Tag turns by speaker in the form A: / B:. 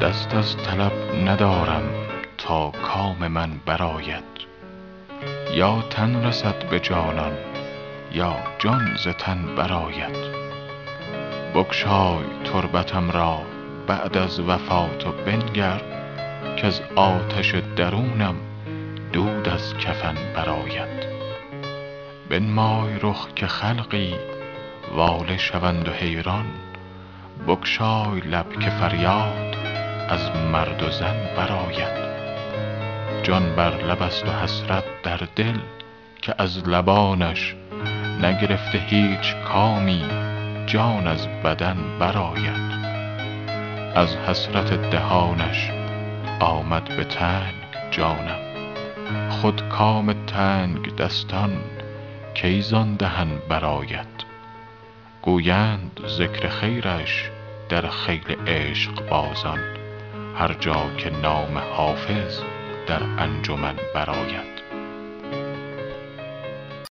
A: دست از طلب ندارم تا کام من برآید. یا تن رسد به جانان یا جان ز تن برآید. بگشای تربتم را بعد از وفات و بنگر کز آتش درونم دود از کفن برآید. بنمای رخ که خلقی واله شوند و حیران بگشای لب که فریاد از مرد و زن برآید. جان بر لب است و حسرت در دل که از لبانش نگرفته هیچ کامی جان از بدن برآید. از حسرت دهانش آمد به تنگ جانم. خود کام تنگدستان کی زان دهن برآید؟ گویند ذکر خیرش در خیل عشقبازان هر جا که نام حافظ در انجمن برآید.